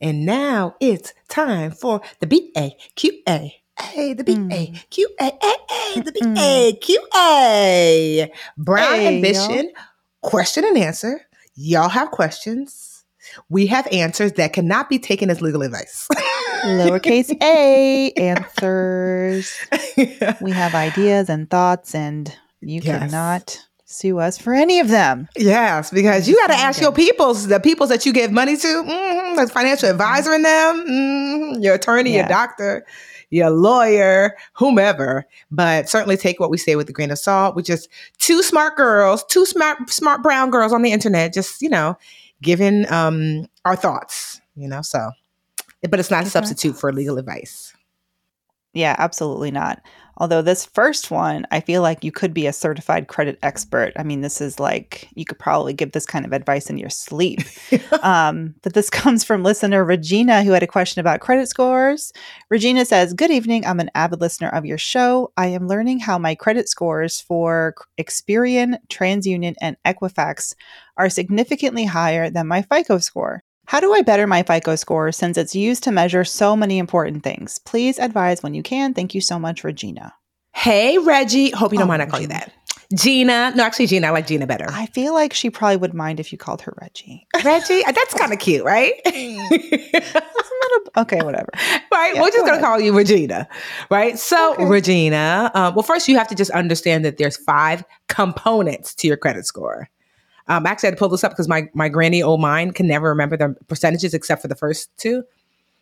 And now it's time for the BAQA. Hey, the BAQA. Hey, mm. the BAQA. Brown Hey, Ambition, question and answer. Y'all have questions. We have answers that cannot be taken as legal advice. Lowercase a answers. We have ideas and thoughts, and you Yes. cannot sue us for any of them. yes, because you got to ask your peoples, the peoples that you give money to, mhm, the financial advisor in them, mhm, your attorney, your doctor, your lawyer, whomever. But certainly take what we say with a grain of salt. We're just two smart girls, two smart smart brown girls on the internet, just you know, giving um our thoughts. You know, so. But it's not a substitute for legal advice. Yeah, absolutely not. Although this first one, I feel like you could be a certified credit expert. I mean, this is like you could probably give this kind of advice in your sleep. um, but this comes from listener Regina, who had a question about credit scores. Regina says, Good evening. I'm an avid listener of your show. I am learning how my credit scores for Experian, TransUnion, and Equifax are significantly higher than my FICO score. How do I better my FICO score since it's used to measure so many important things? Please advise when you can. Thank you so much, Regina. Hey, Reggie. Hope you don't Oh, mind I call you that. Gina. No, actually, Gina. I like Gina better. I feel like she probably would mind if you called her Reggie. Reggie. That's kind of cute, right? okay, whatever. right? Yeah, We're just going to call you Regina, right? So, Okay. Regina, um, well, first you have to just understand that there's five components to your credit score. Um, actually, I had to pull this up because my my granny old mind can never remember the percentages except for the first two.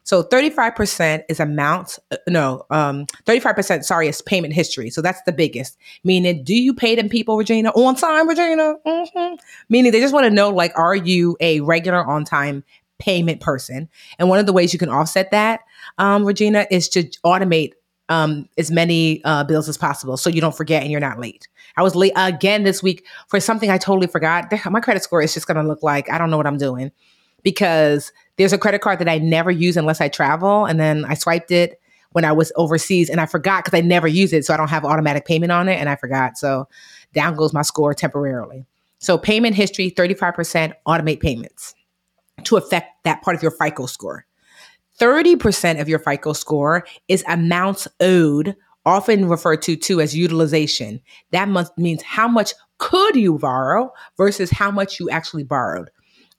So, 35% is amount, uh, no, um, 35%, sorry, is payment history. So that's the biggest. Meaning, do you pay them people, Regina, on time, Regina? hmm Meaning, they just want to know, like, are you a regular on time payment person? And one of the ways you can offset that, um, Regina, is to automate um, as many uh, bills as possible so you don't forget and you're not late. I was late again this week for something I totally forgot. My credit score is just going to look like I don't know what I'm doing because there's a credit card that I never use unless I travel. And then I swiped it when I was overseas and I forgot because I never use it. So I don't have automatic payment on it and I forgot. So down goes my score temporarily. So payment history, 35% automate payments to affect that part of your FICO score. 30% of your FICO score is amounts owed, often referred to too as utilization. That must means how much could you borrow versus how much you actually borrowed.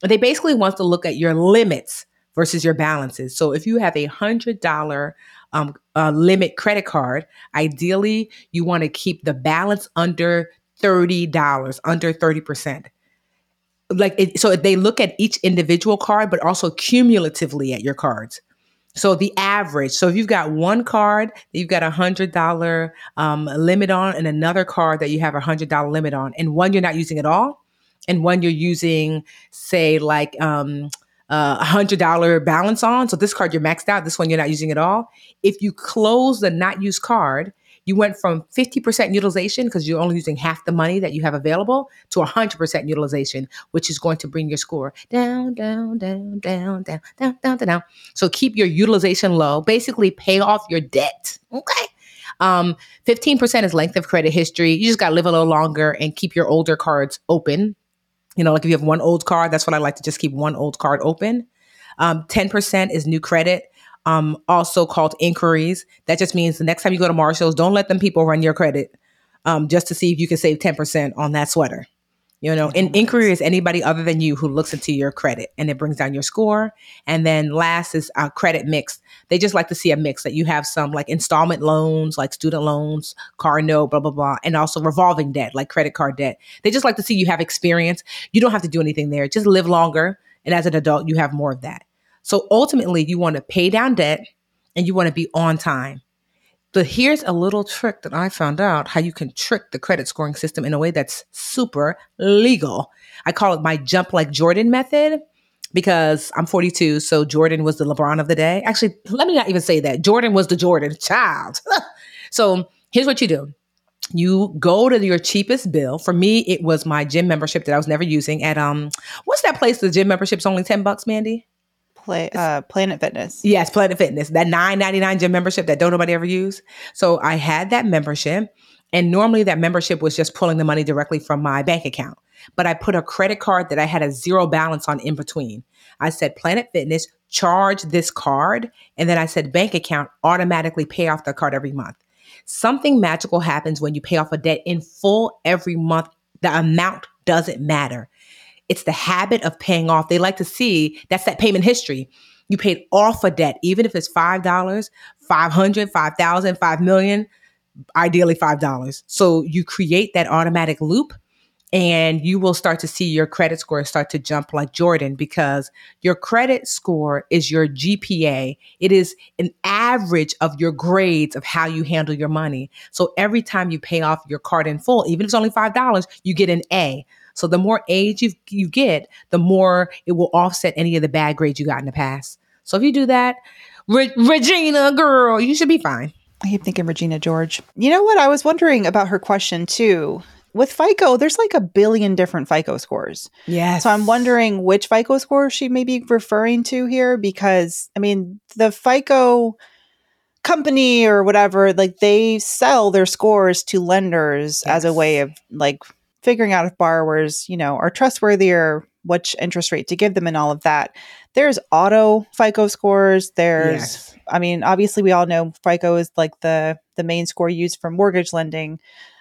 They basically want to look at your limits versus your balances. So if you have a hundred dollar um, uh, limit credit card, ideally you want to keep the balance under thirty dollars, under thirty percent like it, so they look at each individual card but also cumulatively at your cards so the average so if you've got one card that you've got a hundred dollar um, limit on and another card that you have a hundred dollar limit on and one you're not using at all and one you're using say like um uh, a hundred dollar balance on so this card you're maxed out this one you're not using at all. If you close the not used card you went from 50% utilization because you're only using half the money that you have available to 100% utilization, which is going to bring your score down, down, down, down, down, down, down, down. So keep your utilization low. Basically, pay off your debt. Okay. Um, 15% is length of credit history. You just got to live a little longer and keep your older cards open. You know, like if you have one old card, that's what I like to just keep one old card open. Um, 10% is new credit um, also called inquiries. That just means the next time you go to Marshalls, don't let them people run your credit um, just to see if you can save 10% on that sweater. You know, an inquiry is anybody other than you who looks into your credit and it brings down your score. And then last is a credit mix. They just like to see a mix that you have some like installment loans, like student loans, car note, blah, blah, blah, and also revolving debt, like credit card debt. They just like to see you have experience. You don't have to do anything there. Just live longer. And as an adult, you have more of that. So ultimately, you want to pay down debt and you want to be on time. But here's a little trick that I found out how you can trick the credit scoring system in a way that's super legal. I call it my jump like Jordan method because I'm 42, so Jordan was the LeBron of the day. Actually, let me not even say that. Jordan was the Jordan child. so here's what you do. You go to your cheapest bill. For me, it was my gym membership that I was never using at um what's that place the gym membership's only 10 bucks, Mandi? Play, uh, Planet Fitness. Yes, Planet Fitness. That nine ninety nine gym membership that don't nobody ever use. So I had that membership, and normally that membership was just pulling the money directly from my bank account. But I put a credit card that I had a zero balance on in between. I said Planet Fitness charge this card, and then I said bank account automatically pay off the card every month. Something magical happens when you pay off a debt in full every month. The amount doesn't matter. It's the habit of paying off. They like to see that's that payment history. You paid off a debt, even if it's $5, 500, 5,000, 5 million, ideally $5. So you create that automatic loop and you will start to see your credit score start to jump like Jordan because your credit score is your GPA. It is an average of your grades of how you handle your money. So every time you pay off your card in full, even if it's only $5, you get an A. So the more age you you get, the more it will offset any of the bad grades you got in the past. So if you do that, Re- Regina, girl, you should be fine. I keep thinking Regina George. You know what? I was wondering about her question too. With FICO, there's like a billion different FICO scores. Yes. So I'm wondering which FICO score she may be referring to here because, I mean, the FICO company or whatever, like they sell their scores to lenders yes. as a way of like figuring out if borrowers, you know, are trustworthy or which interest rate to give them and all of that. There's auto FICO scores. There's yes. I mean, obviously we all know FICO is like the the main score used for mortgage lending,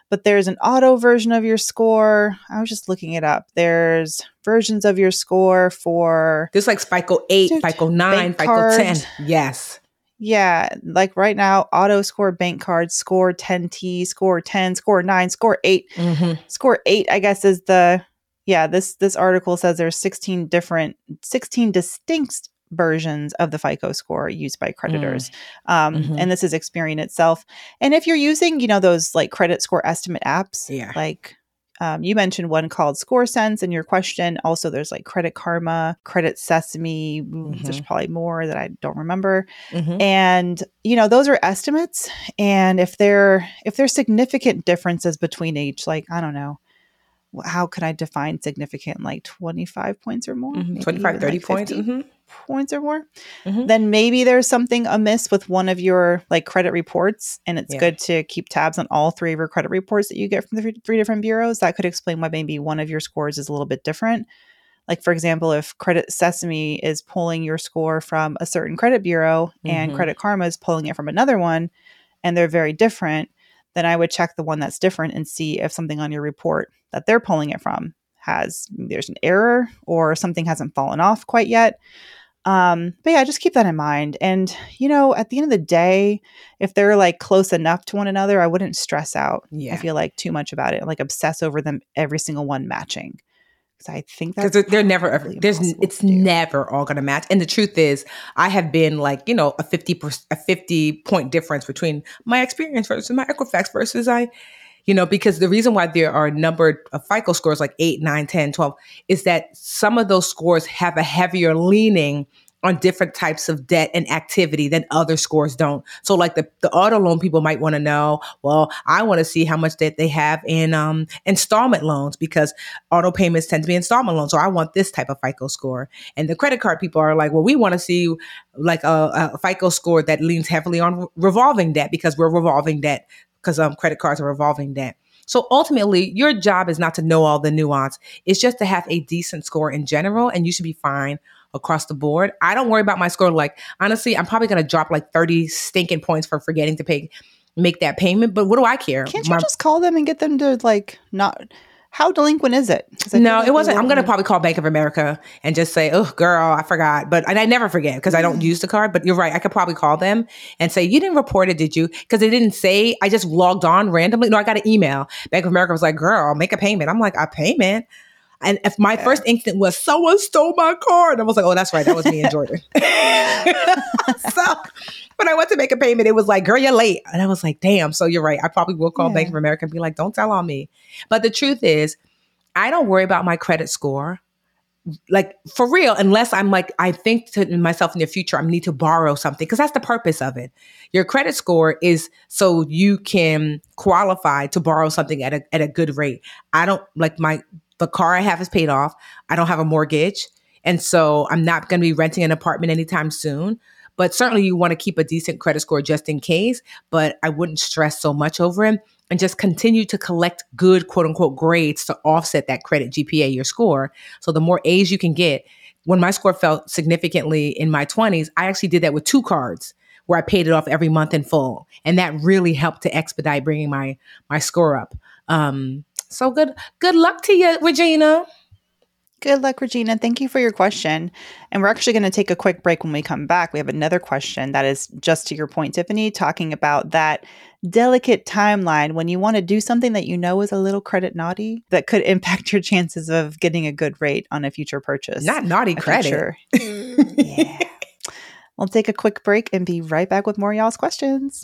but there's an auto version of your score. I was just looking it up. There's versions of your score for There's like FICO 8, FICO 9, FICO 10. Yes. Yeah, like right now, auto score bank cards, score 10T, score 10, score 9, score 8. Mm-hmm. Score 8, I guess, is the yeah, this this article says there's 16 different 16 distinct versions of the FICO score used by creditors. Mm. Um, mm-hmm. and this is Experian itself. And if you're using, you know, those like credit score estimate apps, yeah. like um, you mentioned one called ScoreSense in your question. Also, there's like Credit Karma, Credit Sesame. Mm-hmm. There's probably more that I don't remember. Mm-hmm. And you know, those are estimates. And if there if there's significant differences between each, like I don't know, how can I define significant? Like 25 points or more? Mm-hmm. 25, 30 like points. Points or more, mm-hmm. then maybe there's something amiss with one of your like credit reports, and it's yeah. good to keep tabs on all three of your credit reports that you get from the three, three different bureaus. That could explain why maybe one of your scores is a little bit different. Like, for example, if Credit Sesame is pulling your score from a certain credit bureau and mm-hmm. Credit Karma is pulling it from another one, and they're very different, then I would check the one that's different and see if something on your report that they're pulling it from has there's an error or something hasn't fallen off quite yet. Um, but yeah, just keep that in mind. And you know, at the end of the day, if they're like close enough to one another, I wouldn't stress out. Yeah. I feel like too much about it, like obsess over them every single one matching. Because I think that's because they're never ever there's it's never all gonna match. And the truth is, I have been like you know a fifty per, a fifty point difference between my Experian versus my Equifax versus I you know, because the reason why there are numbered uh, FICO scores like 8, 9, 10, 12 is that some of those scores have a heavier leaning on different types of debt and activity than other scores don't. So like the, the auto loan people might want to know, well, I want to see how much debt they have in um, installment loans because auto payments tend to be installment loans. So I want this type of FICO score. And the credit card people are like, well, we want to see like a, a FICO score that leans heavily on revolving debt because we're revolving debt because um, credit cards are revolving debt. So ultimately, your job is not to know all the nuance. It's just to have a decent score in general, and you should be fine across the board. I don't worry about my score. Like honestly, I'm probably gonna drop like 30 stinking points for forgetting to pay make that payment. But what do I care? Can't you my- just call them and get them to like not How delinquent is it? No, it wasn't. I'm going to probably call Bank of America and just say, "Oh, girl, I forgot." But and I never forget because I don't mm. use the card. But you're right. I could probably call them and say, "You didn't report it, did you?" Because they didn't say. I just logged on randomly. No, I got an email. Bank of America was like, "Girl, make a payment." I'm like, "A payment." And if my yeah. first instinct was someone stole my card, I was like, "Oh, that's right, that was me and Jordan." so when I went to make a payment, it was like, "Girl, you're late," and I was like, "Damn." So you're right. I probably will call yeah. Bank of America and be like, "Don't tell on me." But the truth is, I don't worry about my credit score like for real unless i'm like i think to myself in the future i need to borrow something because that's the purpose of it your credit score is so you can qualify to borrow something at a, at a good rate i don't like my the car i have is paid off i don't have a mortgage and so i'm not going to be renting an apartment anytime soon but certainly you want to keep a decent credit score just in case but i wouldn't stress so much over it and just continue to collect good quote unquote grades to offset that credit GPA, your score. So the more A's you can get. When my score fell significantly in my 20s, I actually did that with two cards where I paid it off every month in full. And that really helped to expedite bringing my my score up. Um, so good good luck to you, Regina. Good luck, Regina. Thank you for your question. And we're actually going to take a quick break when we come back. We have another question that is just to your point, Tiffany, talking about that delicate timeline when you want to do something that you know is a little credit naughty that could impact your chances of getting a good rate on a future purchase. Not naughty credit. Sure. yeah. We'll take a quick break and be right back with more y'all's questions.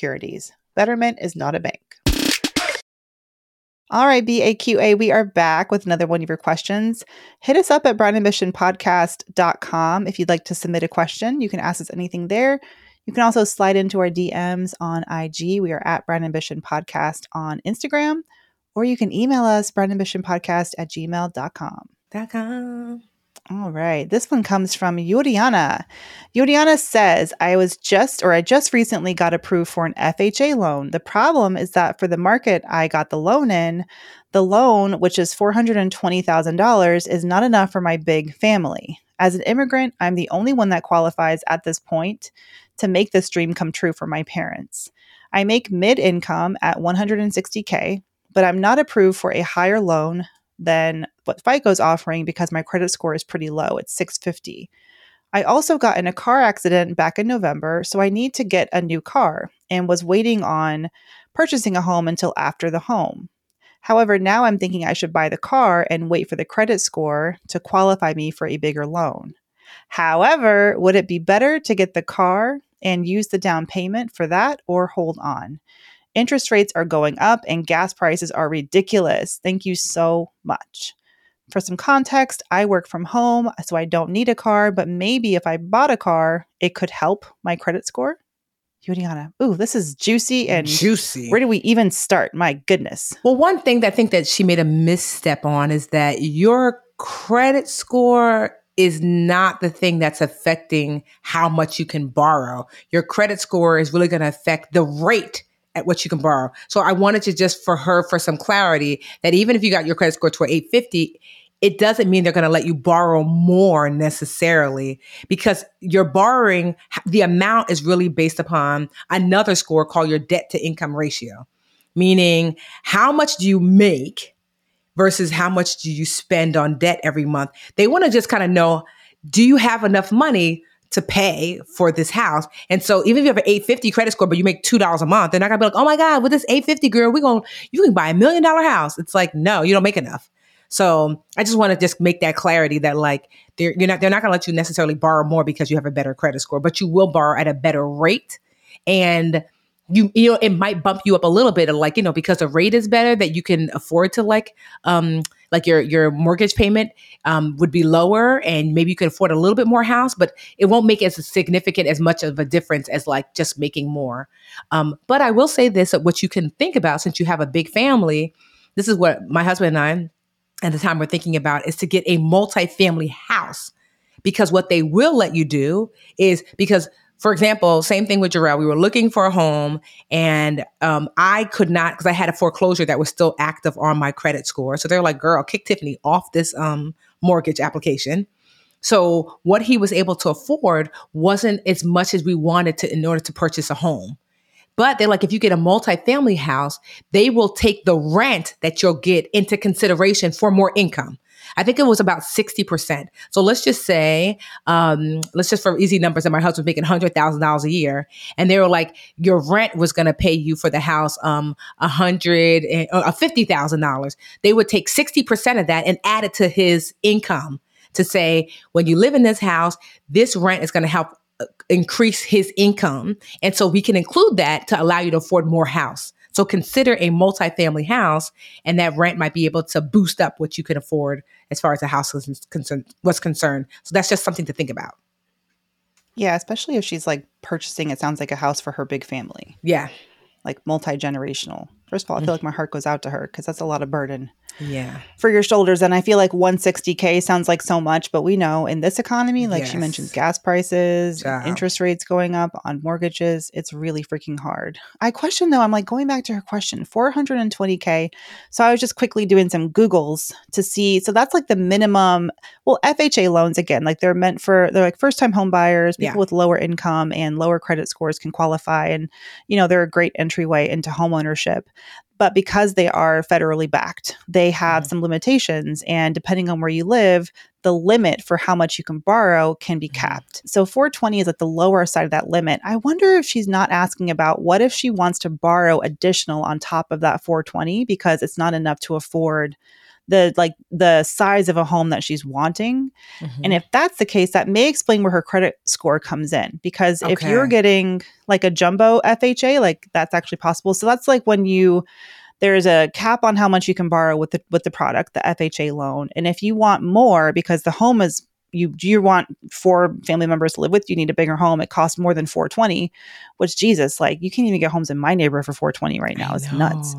securities. Betterment is not a bank. All right, BAQA, we are back with another one of your questions. Hit us up at brownambitionpodcast.com if you'd like to submit a question. You can ask us anything there. You can also slide into our DMs on IG. We are at Podcast on Instagram, or you can email us brownambitionpodcast at gmail.com. .com. All right. This one comes from Yuriana. Yuriana says, I was just, or I just recently got approved for an FHA loan. The problem is that for the market I got the loan in, the loan, which is $420,000, is not enough for my big family. As an immigrant, I'm the only one that qualifies at this point to make this dream come true for my parents. I make mid income at 160K, but I'm not approved for a higher loan than what FICO's offering because my credit score is pretty low. It's 650. I also got in a car accident back in November, so I need to get a new car and was waiting on purchasing a home until after the home. However, now I'm thinking I should buy the car and wait for the credit score to qualify me for a bigger loan. However, would it be better to get the car and use the down payment for that or hold on? Interest rates are going up and gas prices are ridiculous. Thank you so much. For some context, I work from home, so I don't need a car, but maybe if I bought a car, it could help my credit score. Juliana. Ooh, this is juicy and juicy. Where do we even start? My goodness. Well, one thing that I think that she made a misstep on is that your credit score is not the thing that's affecting how much you can borrow. Your credit score is really going to affect the rate at what you can borrow. So I wanted to just for her for some clarity that even if you got your credit score to 850, it doesn't mean they're going to let you borrow more necessarily because you're borrowing the amount is really based upon another score called your debt to income ratio meaning how much do you make versus how much do you spend on debt every month they want to just kind of know do you have enough money to pay for this house. And so even if you have an 850 credit score, but you make $2 a month, they're not gonna be like, oh my God, with this 850 girl, we're going, you can buy a million dollar house. It's like, no, you don't make enough. So I just want to just make that clarity that like they're you're not they're not gonna let you necessarily borrow more because you have a better credit score, but you will borrow at a better rate. And you you know it might bump you up a little bit of like you know because the rate is better that you can afford to like um like your your mortgage payment um, would be lower and maybe you can afford a little bit more house but it won't make as significant as much of a difference as like just making more. Um, but i will say this what you can think about since you have a big family this is what my husband and i at the time we're thinking about is to get a multi-family house. Because what they will let you do is because for example, same thing with Jarrell. We were looking for a home and um, I could not, because I had a foreclosure that was still active on my credit score. So they're like, girl, kick Tiffany off this um, mortgage application. So what he was able to afford wasn't as much as we wanted to in order to purchase a home. But they're like, if you get a multifamily house, they will take the rent that you'll get into consideration for more income. I think it was about 60%. So let's just say, um, let's just for easy numbers, that my husband was making $100,000 a year. And they were like, your rent was going to pay you for the house um, uh, $50,000. They would take 60% of that and add it to his income to say, when you live in this house, this rent is going to help uh, increase his income. And so we can include that to allow you to afford more house. So consider a multifamily house, and that rent might be able to boost up what you can afford as far as the house was concerned. Was concerned. So that's just something to think about. Yeah, especially if she's like purchasing. It sounds like a house for her big family. Yeah, like multi generational. First of all, I feel mm-hmm. like my heart goes out to her because that's a lot of burden. Yeah. For your shoulders. And I feel like 160K sounds like so much, but we know in this economy, like yes. she mentions gas prices, interest rates going up on mortgages, it's really freaking hard. I question though, I'm like going back to her question 420K. So I was just quickly doing some Googles to see. So that's like the minimum. Well, FHA loans, again, like they're meant for, they're like first time home buyers, people yeah. with lower income and lower credit scores can qualify. And, you know, they're a great entryway into home ownership but because they are federally backed, they have mm-hmm. some limitations. And depending on where you live, the limit for how much you can borrow can be mm-hmm. capped. So 420 is at the lower side of that limit. I wonder if she's not asking about what if she wants to borrow additional on top of that 420 because it's not enough to afford the like the size of a home that she's wanting. Mm-hmm. And if that's the case, that may explain where her credit score comes in. Because okay. if you're getting like a jumbo FHA, like that's actually possible. So that's like when you there's a cap on how much you can borrow with the with the product, the FHA loan. And if you want more because the home is you you want four family members to live with, you need a bigger home. It costs more than 420, which Jesus, like you can't even get homes in my neighborhood for 420 right now. It's nuts.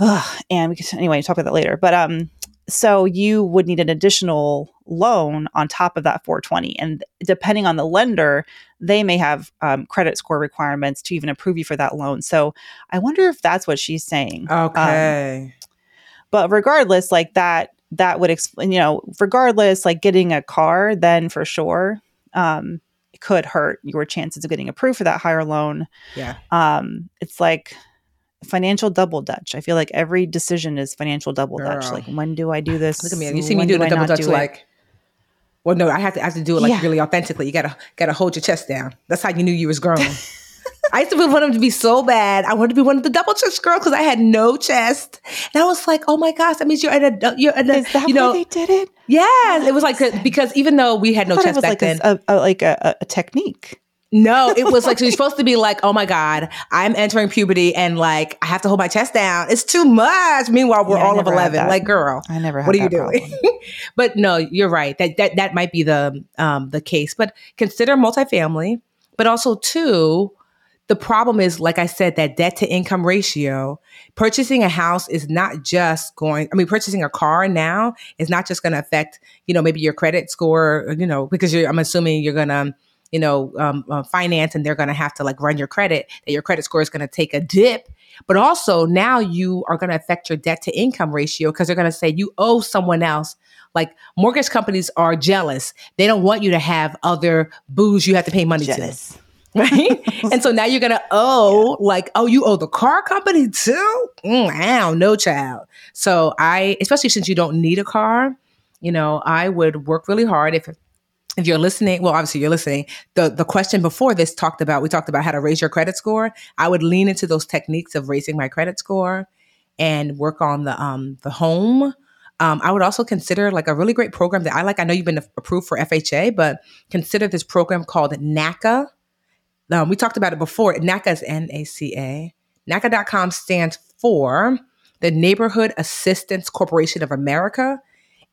Ugh, and we can anyway talk about that later. But um, so you would need an additional loan on top of that 420, and depending on the lender, they may have um, credit score requirements to even approve you for that loan. So I wonder if that's what she's saying. Okay. Um, but regardless, like that, that would explain. You know, regardless, like getting a car, then for sure, um, could hurt your chances of getting approved for that higher loan. Yeah. Um, it's like financial double dutch. I feel like every decision is financial double Girl. dutch. Like when do I do this? Look at me. You see me doing do a double dutch do like well, no, I have to I have to do it like yeah. really authentically. You gotta gotta hold your chest down. That's how you knew you was grown. I used to want them to be so bad. I wanted to be one of the double chest girls because I had no chest, and I was like, "Oh my gosh, that means you're an adult. You're an, Is that you know, they did it? Yeah, it was like because even though we had no chest back like then, a, a, like a, a technique. No, it was like so you're supposed to be like, oh my God, I'm entering puberty and like I have to hold my chest down. It's too much. Meanwhile, we're yeah, all of eleven. Like, girl, I never. what are you doing? but no, you're right. That that that might be the um the case. But consider multifamily, but also too, the problem is, like I said, that debt to income ratio. Purchasing a house is not just going, I mean, purchasing a car now is not just going to affect, you know, maybe your credit score, you know, because I'm assuming you're going to, you know, um, uh, finance and they're going to have to like run your credit, that your credit score is going to take a dip. But also now you are going to affect your debt to income ratio because they're going to say you owe someone else. Like mortgage companies are jealous. They don't want you to have other boos you have to pay money Jealous. to. Right. and so now you're going to owe, like, oh, you owe the car company too? Mm, no child. So I, especially since you don't need a car, you know, I would work really hard if if you're listening, well, obviously you're listening. The the question before this talked about we talked about how to raise your credit score. I would lean into those techniques of raising my credit score and work on the um the home. Um, I would also consider like a really great program that I like. I know you've been approved for FHA, but consider this program called NACA. Um, we talked about it before. NACA is N A C A. NACA.com stands for the Neighborhood Assistance Corporation of America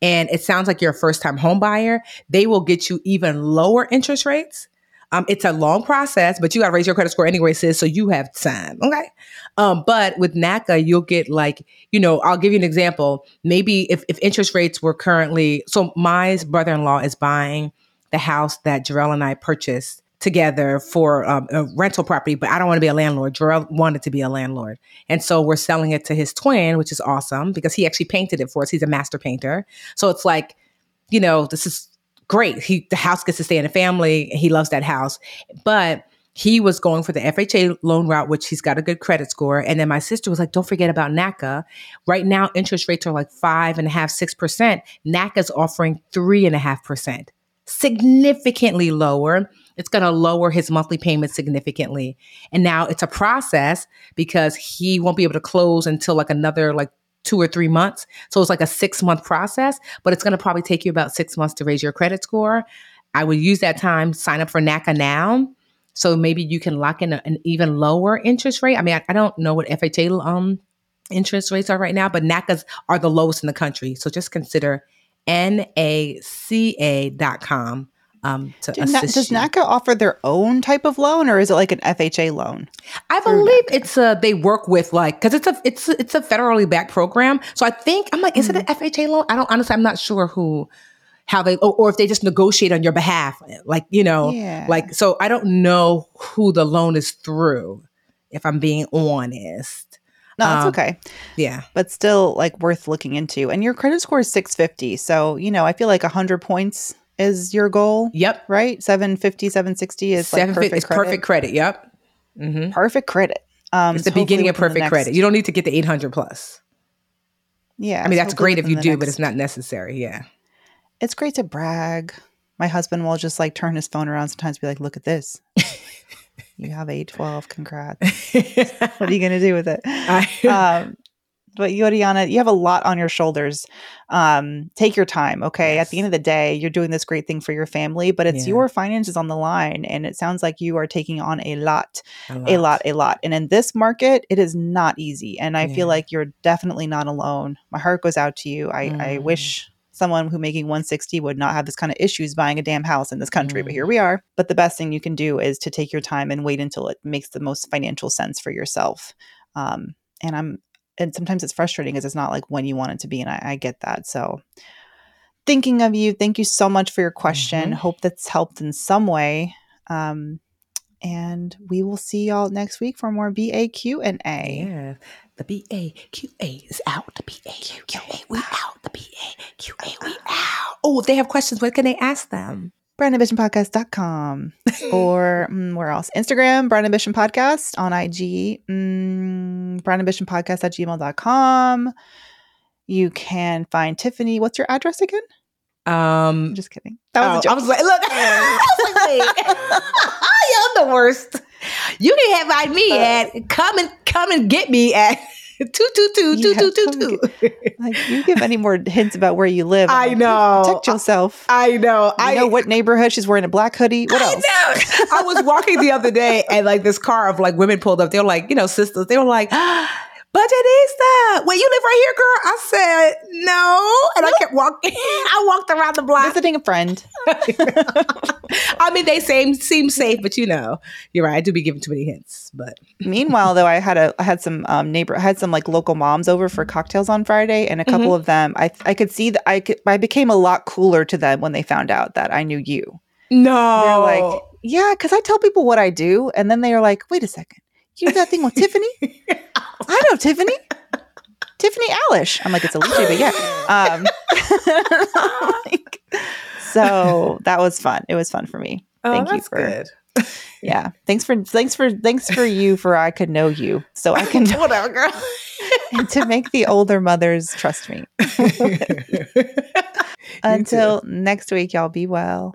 and it sounds like you're a first time home buyer, they will get you even lower interest rates. Um, it's a long process, but you got to raise your credit score anyway, sis. So you have time. Okay. Um, but with NACA, you'll get like, you know, I'll give you an example. Maybe if, if interest rates were currently, so my brother in law is buying the house that Jarrell and I purchased together for um, a rental property, but I don't want to be a landlord. Jarrell wanted to be a landlord. And so we're selling it to his twin, which is awesome because he actually painted it for us. He's a master painter. So it's like, you know, this is great. He the house gets to stay in a family. He loves that house. But he was going for the FHA loan route, which he's got a good credit score. And then my sister was like, don't forget about NACA. Right now, interest rates are like five and a half, six percent. NACA's offering three and a half percent, significantly lower it's going to lower his monthly payment significantly. And now it's a process because he won't be able to close until like another like two or three months. So it's like a six month process, but it's going to probably take you about six months to raise your credit score. I would use that time, sign up for NACA now. So maybe you can lock in a, an even lower interest rate. I mean, I, I don't know what FHA um, interest rates are right now, but NACAs are the lowest in the country. So just consider naca.com um, to Do, assist does you. NACA offer their own type of loan, or is it like an FHA loan? I believe NACA? it's a they work with like because it's a it's a, it's a federally backed program. So I think I'm like, is it an Mm-hmm. FHA loan? I don't honestly. I'm not sure who how they or, or if they just negotiate on your behalf. Like you know, Yeah. like so I don't know who the loan is through. If I'm being honest, No, that's Um, okay, yeah, but still like worth looking into. And your credit score is six fifty, so you know I feel like hundred points is your goal, yep. right? 750, 760 is like perfect it's credit. perfect credit. Yep. hmm Perfect credit. Um, It's the beginning of perfect next- credit. You don't need to get the 800 plus. Yeah, I mean, that's great if you do, but it's not necessary. Yeah. it's great to brag. My husband will just like turn his phone around sometimes, be like, "Look at this, you have eight twelve. Congrats. what are you gonna do with it?" I- um, but Yoriana, you have a lot on your shoulders. Um, take your time, okay? At the end of the day, you're doing this great thing for your family, but it's Yeah. your finances on the line, and it sounds like you are taking on a lot, a lot, a lot. And in this market, it is not easy. And I Yeah. feel like you're definitely not alone. My heart goes out to you. I, I Mm. wish someone who making 160 would not have this kind of issues buying a damn house in this country, but Mm. here we are. But the best thing you can do is to take your time and wait until it makes the most financial sense for yourself. Um, and I'm and sometimes it's frustrating because it's not like when you want it to be, and I, I get that. So thinking of you, thank you so much for your question. Mhm. Hope that's helped in some way. Um, and we will see y'all next week for more BAQ and A. Yeah. The B A Q A is out. The B A Q A we out. The B A Q A we out. Oh, if they have questions, what can they ask them? brownambitionpodcast.com or mm, where else? Instagram, Brown Ambition Podcast on IG, mm, brownambitionpodcast at gmail.com. You can find Tiffany. What's your address again? Um, just kidding. That was oh, a joke. I was like, look, I was like, wait, the worst. You can have find me at come and come and get me at two two two Yeah, two come and two. like, you give any more hints about where you live. I like, know. Protect yourself. I know. You I know what neighborhood she's wearing a black hoodie? What else? I know. I was walking the other day and like this car of like women pulled up. They were like, you know, sisters. They were like, ah, Budgetnista, wait, you live right here, girl? I said no, and I kept walking. I walked around the block visiting a friend. I mean, they seem seem safe, but you know, you're right. I do be giving too many hints, but meanwhile, though, I had a I had some um, neighbor I had some like local moms over for cocktails on Friday, and a couple mm-hmm. of them I I could see that I could I became a lot cooler to them when they found out that I knew you. No, they're like, yeah, because I tell people what I do, and then they are like, wait a second you do that thing with Tiffany? I know Tiffany. Tiffany Alish. I'm like, it's Alicia, but yeah. Um, like, so that was fun. It was fun for me. Oh, Thank you for good. yeah. Thanks for thanks for thanks for you for I could know you. So I can whatever girl. and to make the older mothers trust me. Until next week, y'all be well.